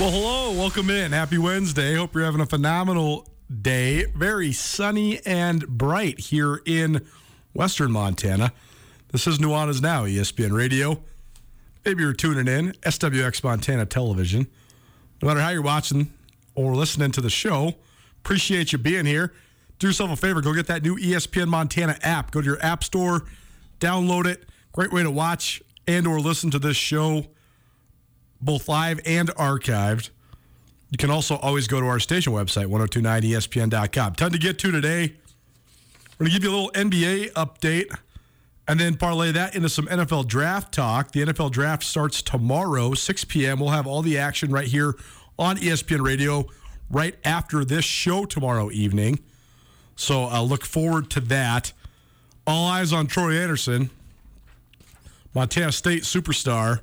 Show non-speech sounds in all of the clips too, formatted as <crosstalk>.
Well, hello, welcome in. Happy Wednesday. Hope you're having a phenomenal day. Very sunny and bright here in Western Montana. This is Nuanez Now, ESPN Radio. Maybe you're tuning in, SWX Montana Television. No matter how you're watching or listening to the show, appreciate you being here. Do yourself a favor, go get that new ESPN Montana app. Go to your app store, download it. Great way to watch and or listen to this show both live and archived. You can also always go to our station website, 1029espn.com. Time to get to today. We're going to give you a little NBA update and then parlay that into some NFL draft talk. The NFL draft starts tomorrow, 6 p.m. We'll have all the action right here on ESPN Radio right after this show tomorrow evening. So I look forward to that. All eyes on Troy Andersen, Montana State superstar.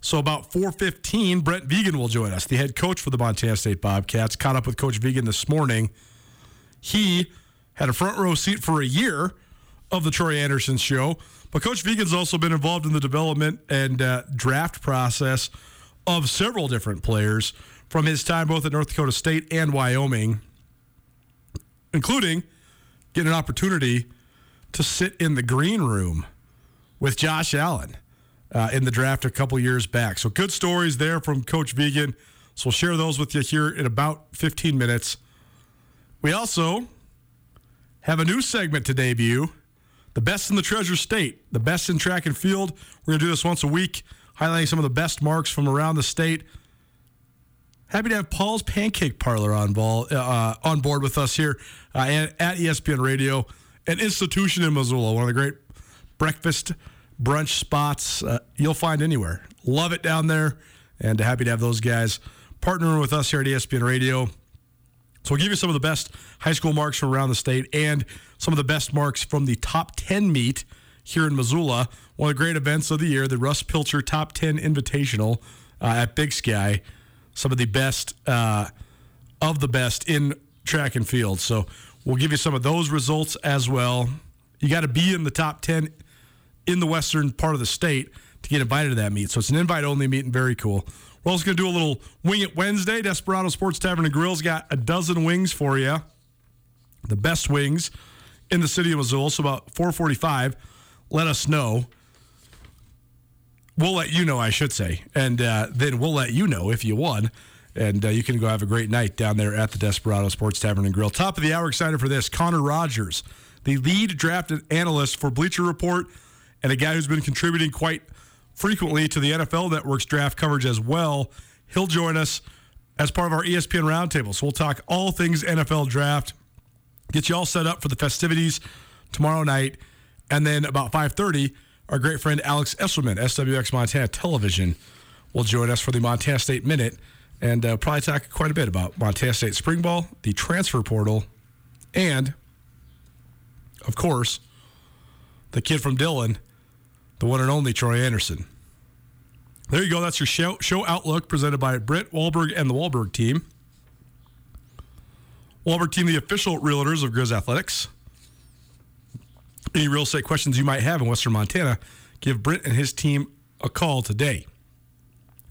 So about 4:15, Brent Vigen will join us, the head coach for the Montana State Bobcats. Caught up with Coach Vigen this morning. He had a front row seat for a year of the Troy Andersen show, but Coach Vigen's also been involved in the development and uh, draft process of several different players from his time both at North Dakota State and Wyoming, including getting an opportunity to sit in the green room with Josh Allen uh, in the draft a couple years back. So good stories there from Coach Vigen. So we'll share those with you here in about 15 minutes. We also have a new segment to debut the best in the Treasure State, the best in track and field. We're going to do this once a week, highlighting some of the best marks from around the state. Happy to have Paul's Pancake Parlor on ball uh, on board with us here uh, at ESPN Radio, an institution in Missoula, one of the great breakfast brunch spots uh, you'll find anywhere. Love it down there, and happy to have those guys partnering with us here at ESPN Radio. So we'll give you some of the best high school marks from around the state and some of the best marks from the top 10 meet here in Missoula. One of the great events of the year, the Russ Pilcher Top 10 Invitational uh, at Big Sky. Some of the best uh, of the best in track and field. So We'll give you some of those results as well. You got to be in the top 10 in the western part of the state to get invited to that meet. So it's an invite only meet and very cool. We're also going to do a little Wing It Wednesday. Desperado Sports Tavern and Grill's got a dozen wings for you. The best wings in the city of Missoula. So about 445, let us know. We'll let you know, I should say. And uh, then we'll let you know if you won. And uh, you can go have a great night down there at the Desperado Sports Tavern and Grill. Top of the hour, excited for this. Connor Rogers, the lead drafted analyst for Bleacher Report, and a guy who's been contributing quite frequently to the NFL Network's draft coverage as well. He'll join us as part of our ESPN Roundtable. So we'll talk all things NFL draft, get you all set up for the festivities tomorrow night, and then about 5:30, our great friend Alex Esselman, SWX Montana Television, will join us for the Montana State Minute and uh, probably talk quite a bit about Montana State spring ball, the transfer portal, and of course, the kid from Dillon, the one and only Troy Andersen. There you go. That's your show, show outlook presented by Britt Wahlberg and the Wahlberg team. Wahlberg team, the official realtors of Grizz Athletics. Any real estate questions you might have in Western Montana, give Britt and his team a call today.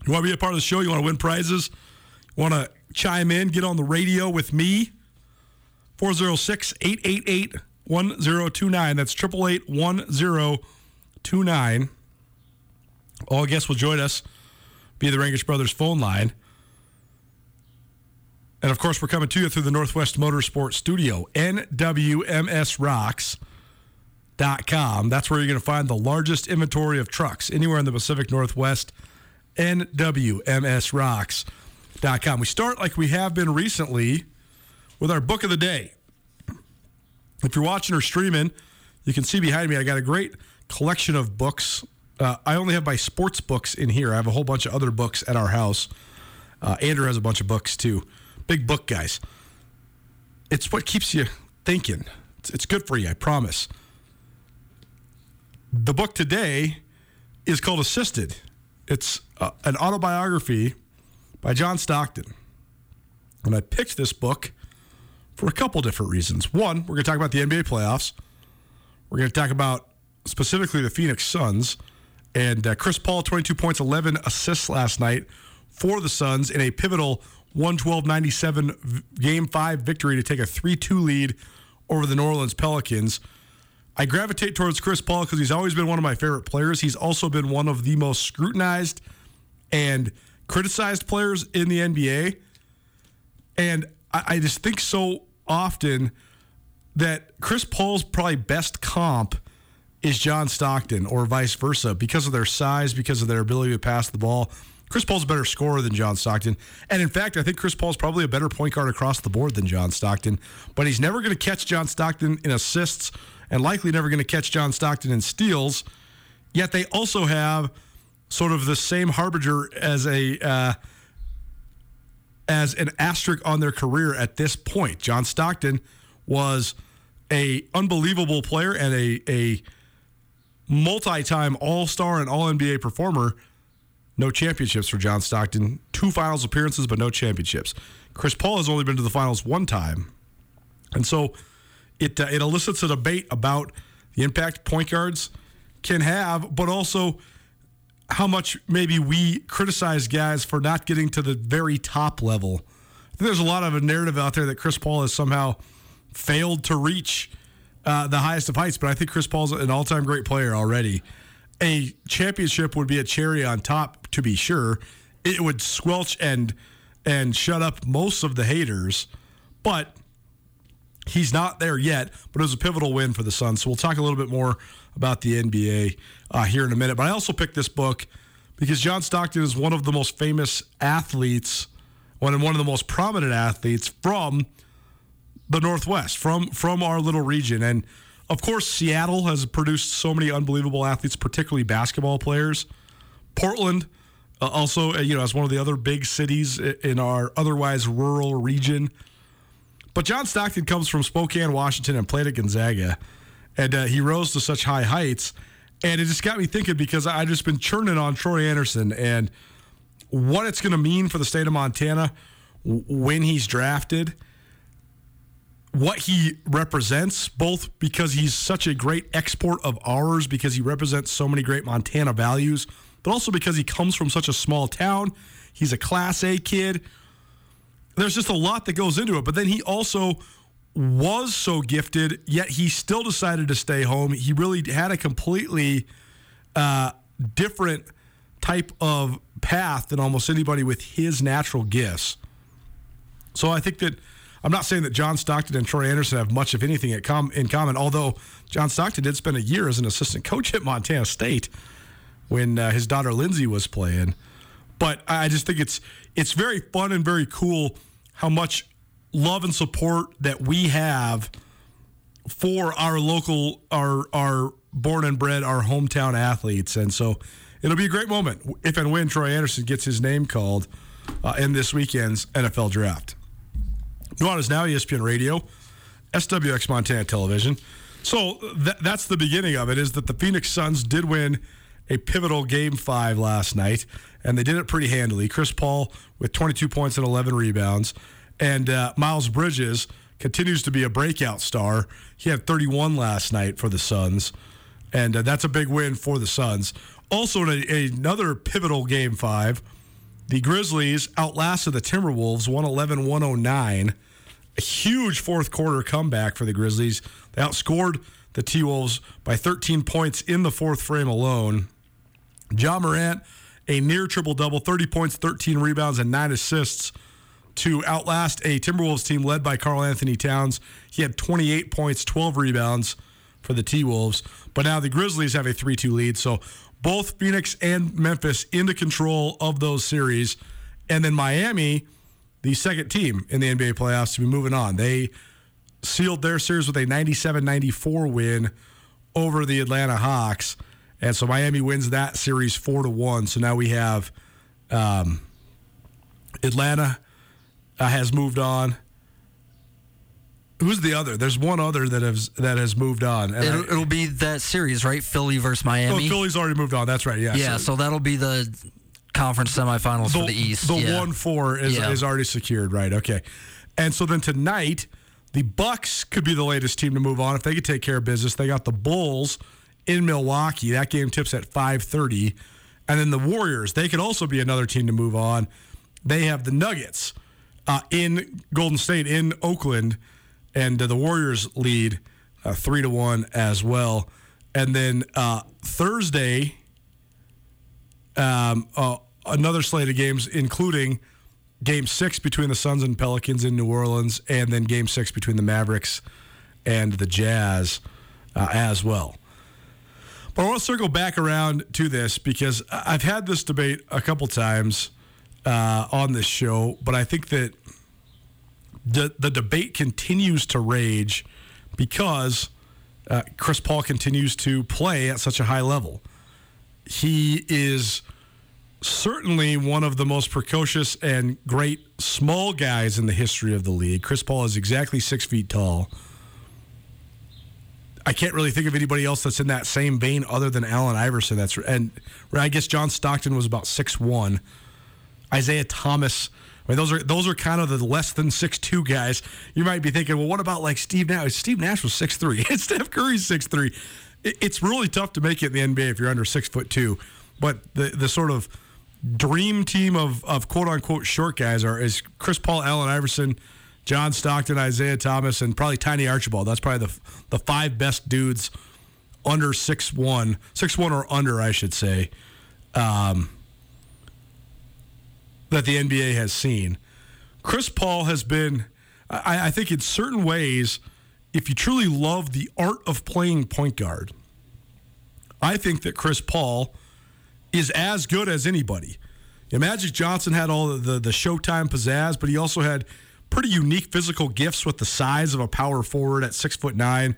You want to be a part of the show? You want to win prizes? You want to chime in, get on the radio with me? 406 888 1029. That's 888 1029. All guests will join us via the Rangish Brothers phone line. And of course, we're coming to you through the Northwest Motorsport Studio, NWMSRocks.com. That's where you're going to find the largest inventory of trucks anywhere in the Pacific Northwest, NWMSRocks.com. We start like we have been recently with our book of the day. If you're watching or streaming, you can see behind me, I got a great collection of books. Uh, I only have my sports books in here. I have a whole bunch of other books at our house. Uh, Andrew has a bunch of books too. Big book guys. It's what keeps you thinking. It's, it's good for you, I promise. The book today is called Assisted. It's uh, an autobiography by John Stockton. And I picked this book for a couple different reasons. One, we're going to talk about the NBA playoffs. We're going to talk about specifically the Phoenix Suns. And uh, Chris Paul, 22 points, 11 assists last night for the Suns in a pivotal 112 97 game five victory to take a 3 2 lead over the New Orleans Pelicans. I gravitate towards Chris Paul because he's always been one of my favorite players. He's also been one of the most scrutinized and criticized players in the NBA. And I, I just think so often that Chris Paul's probably best comp is John Stockton or vice versa because of their size, because of their ability to pass the ball. Chris Paul's a better scorer than John Stockton. And in fact, I think Chris Paul's probably a better point guard across the board than John Stockton. But he's never going to catch John Stockton in assists and likely never going to catch John Stockton in steals. Yet they also have sort of the same harbinger as a. Uh, as an asterisk on their career at this point. John Stockton was a unbelievable player and a, a multi-time all-star and all-NBA performer. No championships for John Stockton. Two finals appearances, but no championships. Chris Paul has only been to the finals one time. And so it, uh, it elicits a debate about the impact point guards can have, but also how much maybe we criticize guys for not getting to the very top level. I think there's a lot of a narrative out there that Chris Paul has somehow failed to reach uh, the highest of heights, but I think Chris Paul's an all time great player already. A championship would be a cherry on top, to be sure. It would squelch and and shut up most of the haters, but he's not there yet. But it was a pivotal win for the Suns. So we'll talk a little bit more about the NBA uh, here in a minute. But I also picked this book because John Stockton is one of the most famous athletes, one of one of the most prominent athletes from the Northwest, from from our little region, and of course Seattle has produced so many unbelievable athletes, particularly basketball players. Portland, uh, also, uh, you know, as one of the other big cities in our otherwise rural region. But John Stockton comes from Spokane, Washington, and played at Gonzaga and uh, he rose to such high heights. And it just got me thinking because I just been churning on Troy Andersen and what it's going to mean for the state of Montana when he's drafted. What he represents, both because he's such a great export of ours, because he represents so many great Montana values, but also because he comes from such a small town. He's a Class A kid. There's just a lot that goes into it. But then he also was so gifted, yet he still decided to stay home. He really had a completely uh, different type of path than almost anybody with his natural gifts. So I think that I'm not saying that John Stockton and Troy Andersen have much of anything in common, although John Stockton did spend a year as an assistant coach at Montana State when uh, his daughter Lindsay was playing. But I just think it's it's very fun and very cool how much love and support that we have for our local, our our born and bred, our hometown athletes, and so it'll be a great moment if and when Troy Andersen gets his name called uh, in this weekend's NFL draft. Nuanez Now ESPN Radio, SWX Montana Television. So th- that's the beginning of it. Is that the Phoenix Suns did win a pivotal game five last night, and they did it pretty handily. Chris Paul with 22 points and 11 rebounds, and uh, Miles Bridges continues to be a breakout star. He had 31 last night for the Suns, and uh, that's a big win for the Suns. Also, a, another pivotal game five. The Grizzlies outlasted the Timberwolves 111 109. A huge fourth quarter comeback for the Grizzlies. They outscored the T Wolves by 13 points in the fourth frame alone. Ja Morant, a near triple double, 30 points, 13 rebounds, and nine assists to outlast a Timberwolves team led by Karl-Anthony Towns. He had 28 points, 12 rebounds for the T Wolves. But now the Grizzlies have a 3 2 lead. So both Phoenix and Memphis into control of those series. And then Miami, the second team in the NBA playoffs, to be moving on. They sealed their series with a 97 94 win over the Atlanta Hawks. And so Miami wins that series four to one. So now we have um, Atlanta uh, has moved on. Who's the other? There's one other that has that has moved on. And it'll, I, it'll be that series, right? Philly versus Miami. Oh, Philly's already moved on. That's right. Yeah. Yeah. So, so that'll be the conference semifinals the, for the East. The yeah. one four is yeah. is already secured. Right. Okay. And so then tonight, the Bucks could be the latest team to move on if they could take care of business. They got the Bulls in Milwaukee. That game tips at 5:30. And then the Warriors, they could also be another team to move on. They have the Nuggets uh, in Golden State in Oakland, and uh, the Warriors lead uh, three to one as well. And then uh, Thursday, um, uh, another slate of games, including Game Six between the Suns and Pelicans in New Orleans, and then Game Six between the Mavericks and the Jazz uh, as well. But I want to circle back around to this because I've had this debate a couple times uh, on this show, but I think that the, the debate continues to rage because uh, Chris Paul continues to play at such a high level. He is certainly one of the most precocious and great small guys in the history of the league. Chris Paul is exactly six feet tall. I can't really think of anybody else that's in that same vein other than Allen Iverson. That's and I guess John Stockton was about six one. Isaiah Thomas. I mean, those are those are kind of the less than six two guys. You might be thinking, well, what about like Steve Nash? Steve Nash was six three. <laughs> Steph Curry's six three. It's really tough to make it in the NBA if you're under six foot two. But the the sort of dream team of of quote unquote short guys are is Chris Paul, Allen Iverson, John Stockton, Isaiah Thomas, and probably Tiny Archibald. That's probably the the five best dudes under six one, six one or under, I should say, um, that the NBA has seen. Chris Paul has been, I, I think, in certain ways, if you truly love the art of playing point guard, I think that Chris Paul is as good as anybody. Magic Johnson had all the, the, the Showtime pizzazz, but he also had pretty unique physical gifts with the size of a power forward at six foot nine,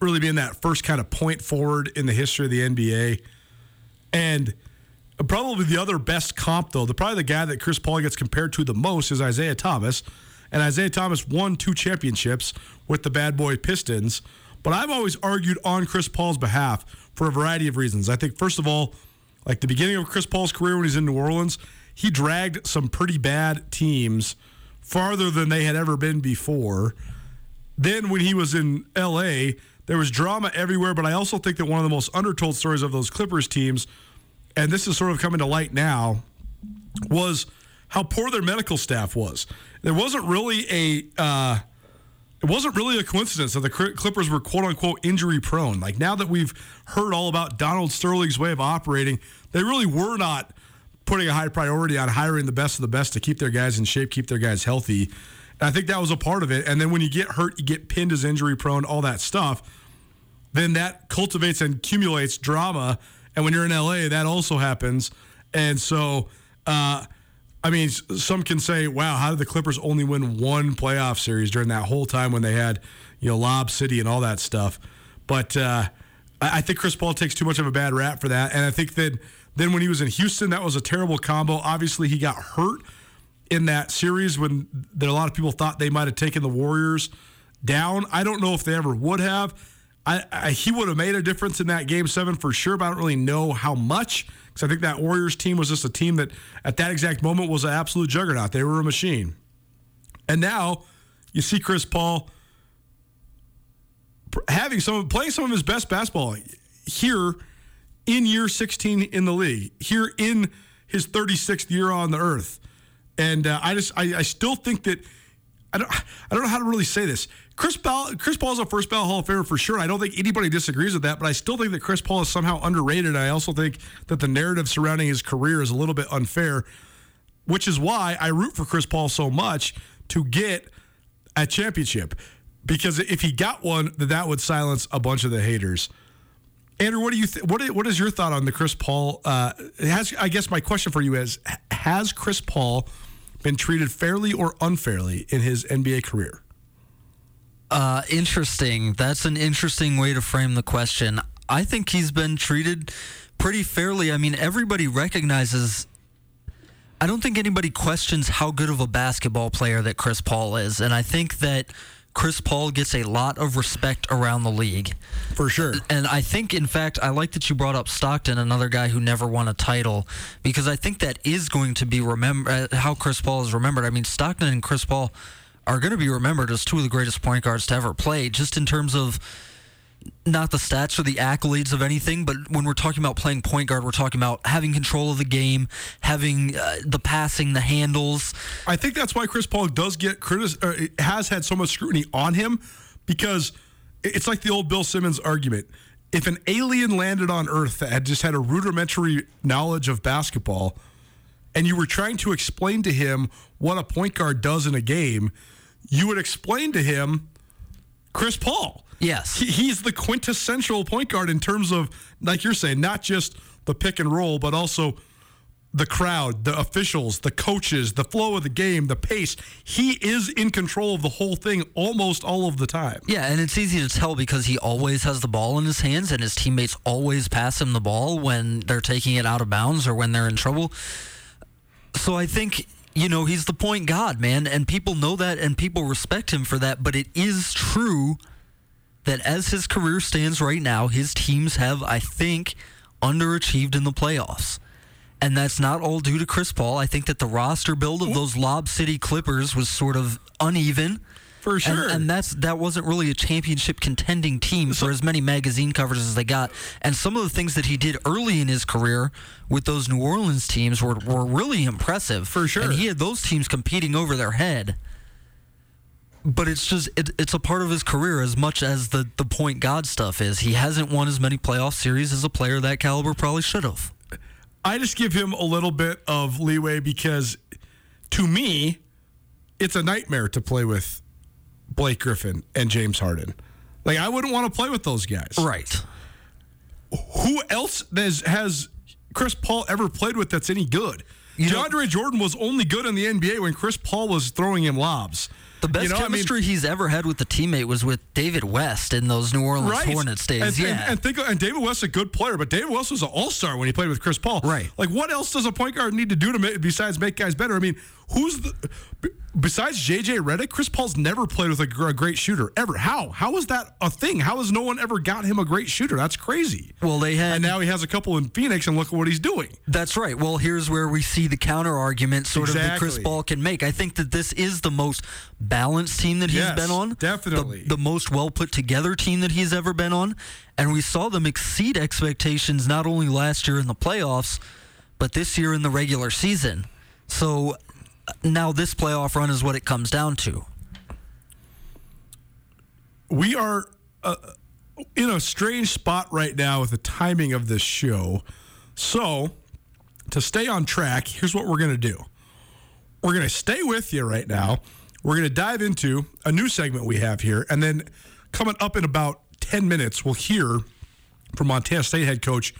really being that first kind of point forward in the history of the NBA. And probably the other best comp, though, the probably the guy that Chris Paul gets compared to the most is Isiah Thomas. And Isiah Thomas won two championships with the Bad Boy Pistons. But I've always argued on Chris Paul's behalf for a variety of reasons. I think, first of all, like the beginning of Chris Paul's career when he's in New Orleans, he dragged some pretty bad teams farther than they had ever been before. then when he was in LA, there was drama everywhere. But I also think that one of the most undertold stories of those Clippers teams, and this is sort of coming to light now, was how poor their medical staff was. There wasn't really a. Uh, it wasn't really a coincidence that the Clippers were quote unquote injury prone. Like now that we've heard all about Donald Sterling's way of operating, they really were not putting a high priority on hiring the best of the best to keep their guys in shape, keep their guys healthy. And I think that was a part of it. And then when you get hurt, you get pinned as injury prone, all that stuff, then that cultivates and accumulates drama. And when you're in LA, that also happens. And so, uh, I mean, some can say, wow, how did the Clippers only win one playoff series during that whole time when they had, you know, Lob City and all that stuff? But uh, I think Chris Paul takes too much of a bad rap for that. And I think that then when he was in Houston, that was a terrible combo. Obviously, he got hurt in that series when there, a lot of people thought they might have taken the Warriors down. I don't know if they ever would have. I, I, he would have made a difference in that game seven for sure, but I don't really know how much because I think that Warriors team was just a team that at that exact moment was an absolute juggernaut. They were a machine. And now you see Chris Paul having some playing some of his best basketball here in year 16 in the league, here in his 36th year on the earth. And uh, I just I, I still think that I don't I don't know how to really say this. Chris Paul, Chris Paul is a first ballot Hall of Famer for sure. I don't think anybody disagrees with that, but I still think that Chris Paul is somehow underrated. I also think that the narrative surrounding his career is a little bit unfair, which is why I root for Chris Paul so much to get a championship. Because if he got one, that would silence a bunch of the haters. Andrew, what do you th- what is, what is your thought on the Chris Paul? Uh, has I guess my question for you is: Has Chris Paul been treated fairly or unfairly in his NBA career? Uh, interesting. That's an interesting way to frame the question. I think he's been treated pretty fairly. I mean, everybody recognizes. I don't think anybody questions how good of a basketball player that Chris Paul is, and I think that Chris Paul gets a lot of respect around the league. For sure. And I think, in fact, I like that you brought up Stockton, another guy who never won a title, because I think that is going to be remember uh, how Chris Paul is remembered. I mean, Stockton and Chris Paul are going to be remembered as two of the greatest point guards to ever play, just in terms of not the stats or the accolades of anything, but when we're talking about playing point guard, we're talking about having control of the game, having uh, the passing, the handles. I think that's why Chris Paul does get critic uh, has had so much scrutiny on him because it's like the old Bill Simmons argument. If an alien landed on Earth that had just had a rudimentary knowledge of basketball, and you were trying to explain to him what a point guard does in a game, you would explain to him Chris Paul. Yes. He, he's the quintessential point guard in terms of, like you're saying, not just the pick and roll, but also the crowd, the officials, the coaches, the flow of the game, the pace. He is in control of the whole thing almost all of the time. Yeah, and it's easy to tell because he always has the ball in his hands and his teammates always pass him the ball when they're taking it out of bounds or when they're in trouble. So I think you know, he's the point god, man, and people know that and people respect him for that, but it is true that as his career stands right now, his teams have, I think, underachieved in the playoffs. And that's not all due to Chris Paul. I think that the roster build of those Lob City Clippers was sort of uneven. For sure. And, and, that's that wasn't really a championship contending team for as many magazine covers as they got. And some of the things that he did early in his career with those New Orleans teams were, were really impressive. For sure. And he had those teams competing over their head. But it's just it, it's a part of his career as much as the the point God stuff is. He hasn't won as many playoff series as a player that caliber probably should have. I just give him a little bit of leeway because to me, it's a nightmare to play with Blake Griffin and James Harden. Like I wouldn't want to play with those guys. Right. Who else has, has Chris Paul ever played with that's any good? You DeAndre Jordan was only good in the NBA when Chris Paul was throwing him lobs. The best you know, chemistry I mean, he's ever had with the teammate was with David West in those New Orleans right. Hornets days. And, yeah, and, and, think and David West's a good player, but David West was an All Star when he played with Chris Paul. Right. Like, what else does a point guard need to do to make, besides make guys better? I mean, who's the besides JJ Redick? Chris Paul's never played with a, a great shooter ever. How? How is that a thing? How has no one ever got him a great shooter? That's crazy. Well, they had And now he has a couple in Phoenix, and look at what he's doing. That's right. Well, here's where we see the counter argument sort of that Chris Paul can make. I think that this is the most balanced team that he's Yes, been on. definitely. The, the most well put together team that he's ever been on. And we saw them exceed expectations not only last year in the playoffs, but this year in the regular season. So now this playoff run is what it comes down to. we are uh, in a strange spot right now with the timing of this show. So, to stay on track, here's what we're going to do. We're going to stay with you right now. We're going to dive into a new segment we have here. And then, coming up in about 10 minutes, we'll hear from Montana State head coach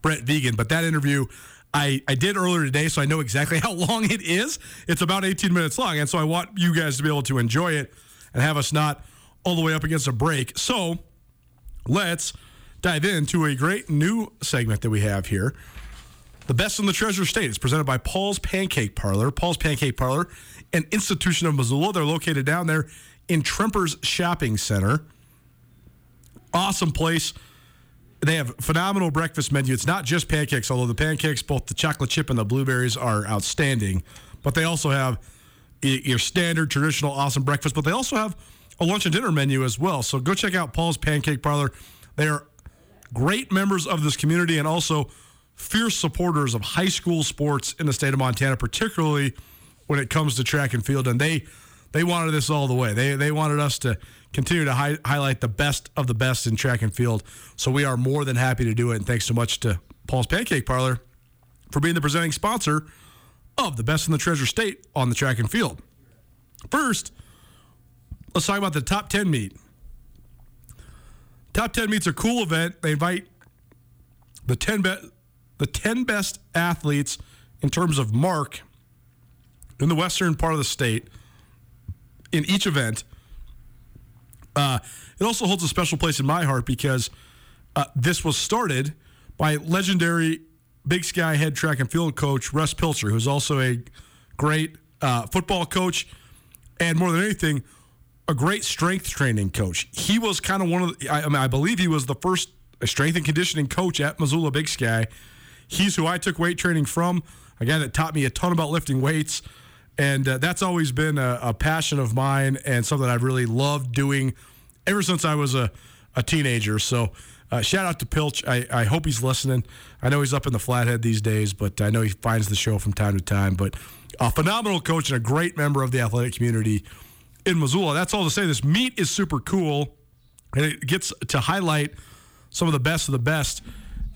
Brent Vigen. But that interview I, I did earlier today, so I know exactly <laughs> how long it is. It's about 18 minutes long. And so I want you guys to be able to enjoy it and have us not all the way up against a break. So let's dive into a great new segment that we have here. The best in the Treasure State is presented by Paul's Pancake Parlor. Paul's Pancake Parlor, an institution of Missoula. They're located down there in Tremper's Shopping Center. Awesome place. They have phenomenal breakfast menu. It's not just pancakes, although the pancakes, both the chocolate chip and the blueberries, are outstanding. But they also have your standard traditional awesome breakfast. But they also have a lunch and dinner menu as well. So go check out Paul's Pancake Parlor. They are great members of this community and also fierce supporters of high school sports in the state of Montana, particularly when it comes to track and field. And they they wanted this all the way. They they wanted us to continue to hi- highlight the best of the best in track and field. So we are more than happy to do it. And thanks so much to Paul's Pancake Parlor for being the presenting sponsor of the best in the Treasure State on the track and field. First, let's talk about the top 10 meet. Top 10 meets a cool event. They invite the 10 best the 10 best athletes in terms of mark in the western part of the state in each event. Uh, it also holds a special place in my heart because uh, this was started by legendary Big Sky head track and field coach Russ Pilcher, who's also a great uh, football coach and more than anything, a great strength training coach. He was kind of one of the, I, I mean, I believe he was the first strength and conditioning coach at Missoula Big Sky. He's who I took weight training from, a guy that taught me a ton about lifting weights. And uh, that's always been a, a passion of mine and something I've really loved doing ever since I was a, a teenager. So, uh, shout out to Pilch. I, I hope he's listening. I know he's up in the Flathead these days, but I know he finds the show from time to time. But a phenomenal coach and a great member of the athletic community in Missoula. That's all to say. This meet is super cool, and it gets to highlight some of the best of the best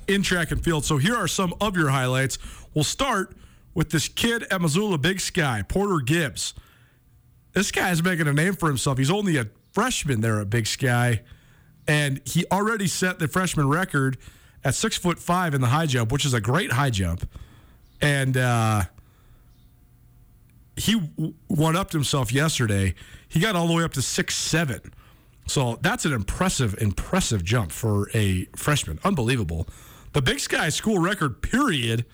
in track and field. So here are some of your highlights. We'll start with this kid at Missoula Big Sky, Porter Gibbs. This guy's making a name for himself. He's only a freshman there at Big Sky, and he already set the freshman record at six foot five in the high jump, which is a great high jump. And uh, he one upped himself yesterday. He got all the way up to six seven. So that's an impressive, impressive jump for a freshman. Unbelievable. The Big Sky school record, period,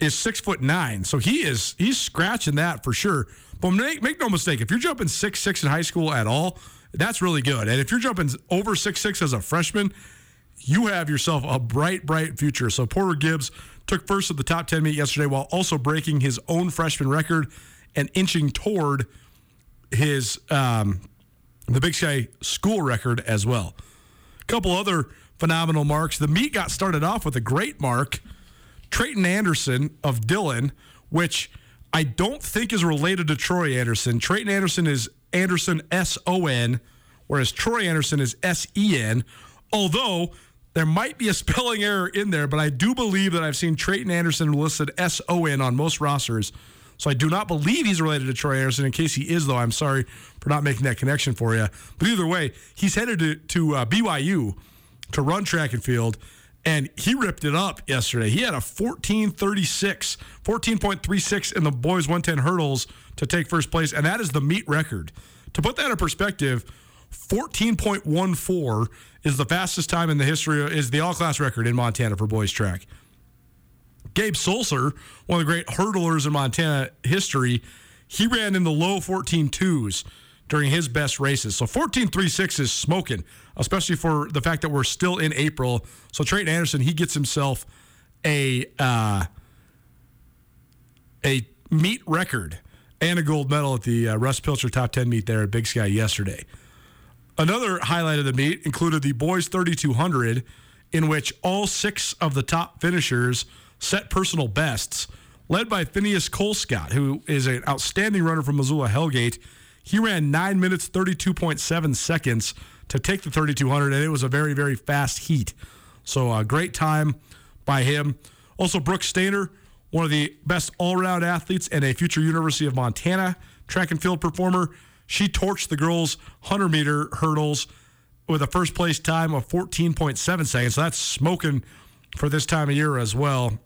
is six foot nine. So he is he's scratching that for sure. But make, make no mistake, if you're jumping six six in high school at all, that's really good. And if you're jumping over six six as a freshman, you have yourself a bright, bright future. So Porter Gibbs took first at the top 10 meet yesterday while also breaking his own freshman record and inching toward his um, the Big Sky school record as well. A couple other phenomenal marks. The meet got started off with a great mark. Trayton Anderson of Dillon, which I don't think is related to Troy Andersen. Trayton Anderson is Anderson S O N, whereas Troy Andersen is S E N. Although there might be a spelling error in there, but I do believe that I've seen Trayton Anderson listed S O N on most rosters. So I do not believe he's related to Troy Andersen. In case he is, though, I'm sorry for not making that connection for you. But either way, he's headed to, to uh, BYU to run track and field, and he ripped it up yesterday. He had a 1436, 14.36 in the boys 110 hurdles to take first place, and that is the meet record. To put that in perspective, 14.14 is the fastest time in the history, is the all class record in Montana for boys track. Gabe Sulser, one of the great hurdlers in Montana history, he ran in the low 14 twos during his best races. So 14.36 is smoking, especially for the fact that we're still in April. So Trayton Anderson, he gets himself a uh, a meet record and a gold medal at the uh, Russ Pilcher Top 10 meet there at Big Sky yesterday. Another highlight of the meet included the boys 3200, in which all six of the top finishers set personal bests, led by Phineas Colescott, who is an outstanding runner from Missoula Hellgate. He ran 9 minutes 32.7 seconds to take the 3200, and it was a very, very fast heat. So a great time by him. Also, Brooke Stainer, one of the best all around athletes and a future University of Montana track and field performer. She torched the girls' 100 meter hurdles with a first place time of 14.7 seconds. So that's smoking for this time of year as well.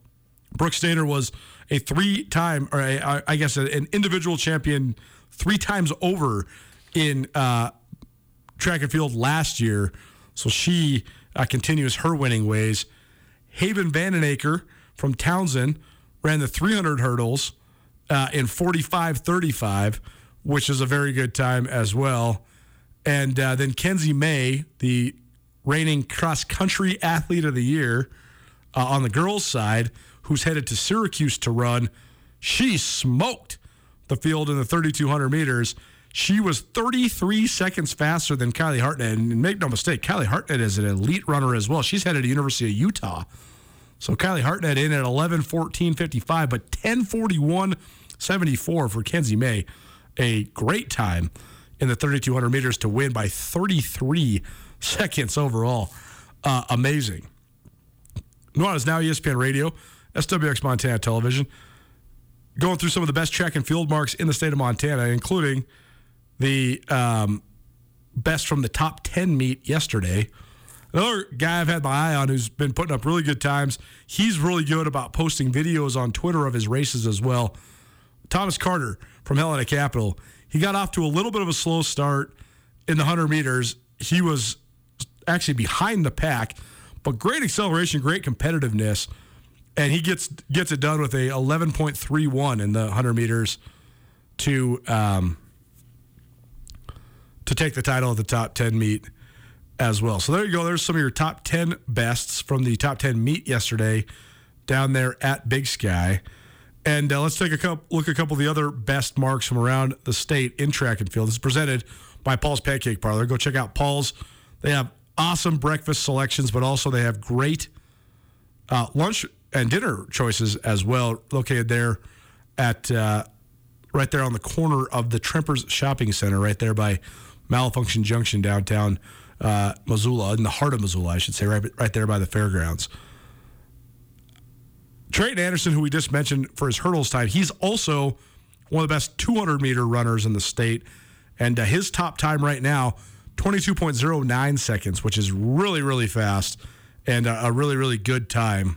Brooke Stainer was a three time, or a, I guess, an individual champion three times over in uh, track and field last year. So she uh, continues her winning ways. Haven Vandenaker from Townsend ran the 300 hurdles uh, in 45.35, which is a very good time as well. And uh, then Kenzie May, the reigning cross country athlete of the year uh, on the girls' side, who's headed to Syracuse to run, she smoked the field in the 3,200 meters. She was 33 seconds faster than Kylie Hartnett. And make no mistake, Kylie Hartnett is an elite runner as well. She's headed to University of Utah. So Kylie Hartnett in at 11 14 55, but 10 41 74 for Kenzie May. A great time in the 3,200 meters to win by 33 seconds overall. Uh, amazing. Nuanez now ESPN Radio, SWX Montana Television. Going through some of the best track and field marks in the state of Montana, including the um, best from the top 10 meet yesterday. Another guy I've had my eye on who's been putting up really good times. He's really good about posting videos on Twitter of his races as well. Thomas Carter from Helena Capital. He got off to a little bit of a slow start in the 100 meters. He was actually behind the pack, but great acceleration, great competitiveness, and he gets gets it done with a 11.31 in the 100 meters to um, to take the title of the top 10 meet as well. So there you go. There's some of your top 10 bests from the top 10 meet yesterday down there at Big Sky. And uh, let's take a couple, look at a couple of the other best marks from around the state in track and field. This is presented by Paul's Pancake Parlor. Go check out Paul's. They have awesome breakfast selections, but also they have great uh, lunch and dinner choices as well, located there at uh, right there on the corner of the Trempers Shopping Center, right there by Malfunction Junction downtown uh, Missoula, in the heart of Missoula, I should say, right, right there by the fairgrounds. Trayton Anderson, who we just mentioned for his hurdles time, he's also one of the best 200 meter runners in the state. And uh, his top time right now, 22.09 seconds, which is really, really fast and uh, a really, really good time.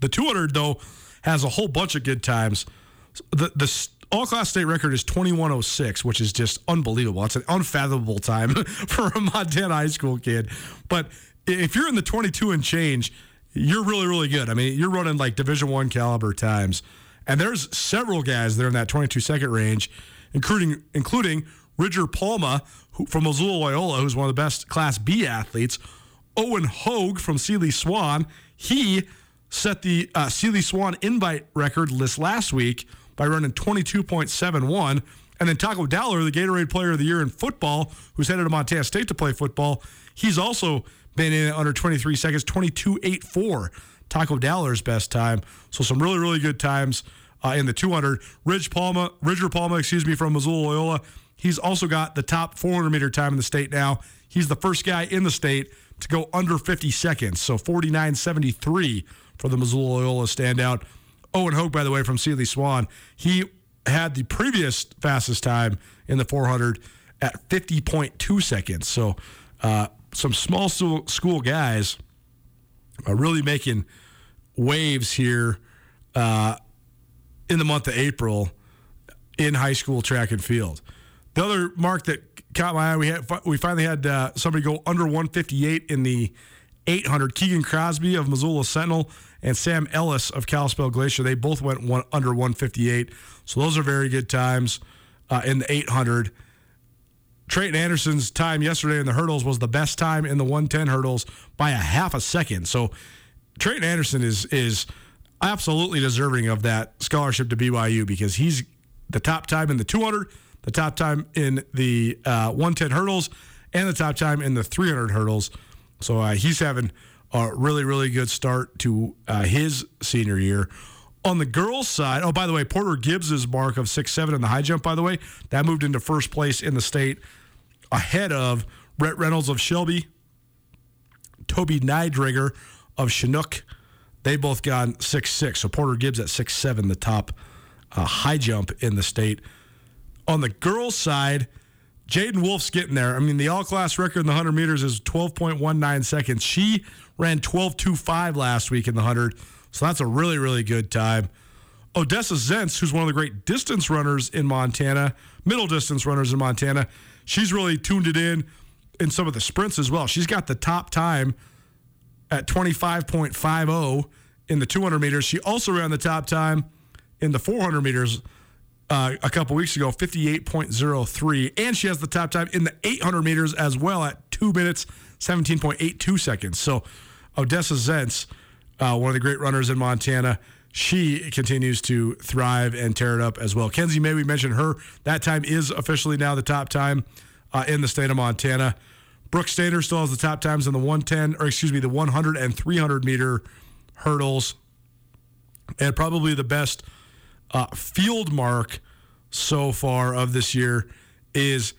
The 200, though, has a whole bunch of good times. The, the all class state record is 2106, which is just unbelievable. It's an unfathomable time <laughs> for a Montana high school kid. But if you're in the 22 and change, you're really, really good. I mean, you're running like Division One caliber times. And there's several guys that are in that 22 second range, including including Ridger Palma who, from Missoula Loyola, who's one of the best Class B athletes. Owen Hogue from Seeley Swan. He set the uh, Seeley Swan invite record list last week by running 22.71. And then Taco Dowler, the Gatorade Player of the Year in football, who's headed to Montana State to play football, he's also been in under 23 seconds, 22.84. Taco Dowler's best time. So some really, really good times uh, in the 200. Ridge Palma, Ridger Palma, excuse me, from Missoula Loyola. He's also got the top 400 meter time in the state now. He's the first guy in the state to go under 50 seconds. So 49.73 for the Missoula Loyola standout. Owen Hogue, by the way, from Seeley Swan, he had the previous fastest time in the 400 at 50.2 seconds. So uh, some small school guys are really making waves here uh, in the month of April in high school track and field. The other mark that caught my eye, we had we finally had uh, somebody go under 158 in the 800. Keegan Crosby of Missoula Sentinel and Sam Ellis of Kalispell Glacier. They both went one, under 158. So those are very good times uh, in the 800. Trayton Anderson's time yesterday in the hurdles was the best time in the 110 hurdles by a half a second. So Trayton Anderson is is absolutely deserving of that scholarship to BYU because he's the top time in the 200, the top time in the uh, 110 hurdles, and the top time in the 300 hurdles. So uh, he's having a really, really good start to uh, his senior year. On the girls' side, oh, by the way, Porter Gibbs's mark of six seven in the high jump, by the way, that moved into first place in the state ahead of Brett Reynolds of Shelby, Toby Neidriger of Chinook. They both got six six. So Porter Gibbs at six seven, the top uh, high jump in the state. On the girls' side, Jaden Wolf's getting there. I mean, the all class record in the 100 meters is 12.19 seconds. She ran 12.25 last week in the 100, so that's a really, really good time. Odessa Zentz, who's one of the great distance runners in Montana, middle distance runners in Montana, she's really tuned it in in some of the sprints as well. She's got the top time at 25.50 in the 200 meters. She also ran the top time in the 400 meters uh, a couple weeks ago, 58.03. And she has the top time in the 800 meters as well at 2 minutes, 17.82 seconds. So Odessa Zentz, uh, one of the great runners in Montana, she continues to thrive and tear it up as well. Kenzie May, we mentioned her. That time is officially now the top time uh, in the state of Montana. Brooke Stainer still has the top times in the 110, or excuse me, the 100 and 300 meter hurdles, and probably the best uh, field mark so far of this year is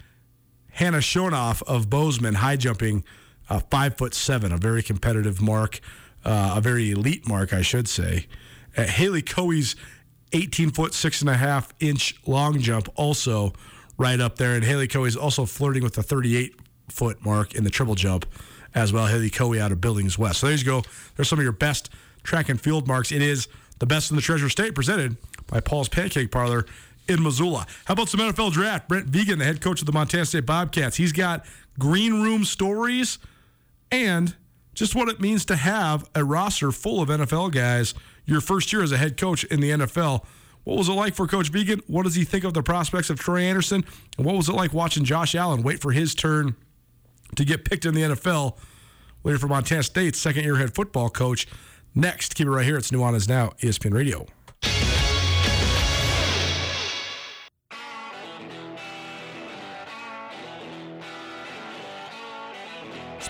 Hannah Shonoff of Bozeman, high jumping, uh, five foot seven, a very competitive mark, uh, a very elite mark, I should say. Uh, Haley Coey's 18 foot six and a half inch long jump, also right up there, and Haley Coey's also flirting with the 38 foot mark in the triple jump as well. Haley Coey out of Billings West. So there you go. There's some of your best track and field marks. It is the best in the Treasure State, presented by Paul's Pancake Parlor in Missoula. How about some NFL draft? Brent Vigen, the head coach of the Montana State Bobcats, he's got green room stories and just what it means to have a roster full of NFL guys your first year as a head coach in the NFL. What was it like for Coach Vigen? What does he think of the prospects of Troy Andersen? And what was it like watching Josh Allen wait for his turn to get picked in the NFL? Waiting for Montana State's second year head football coach. Next, keep it right here. It's Nuanez Now, ESPN Radio.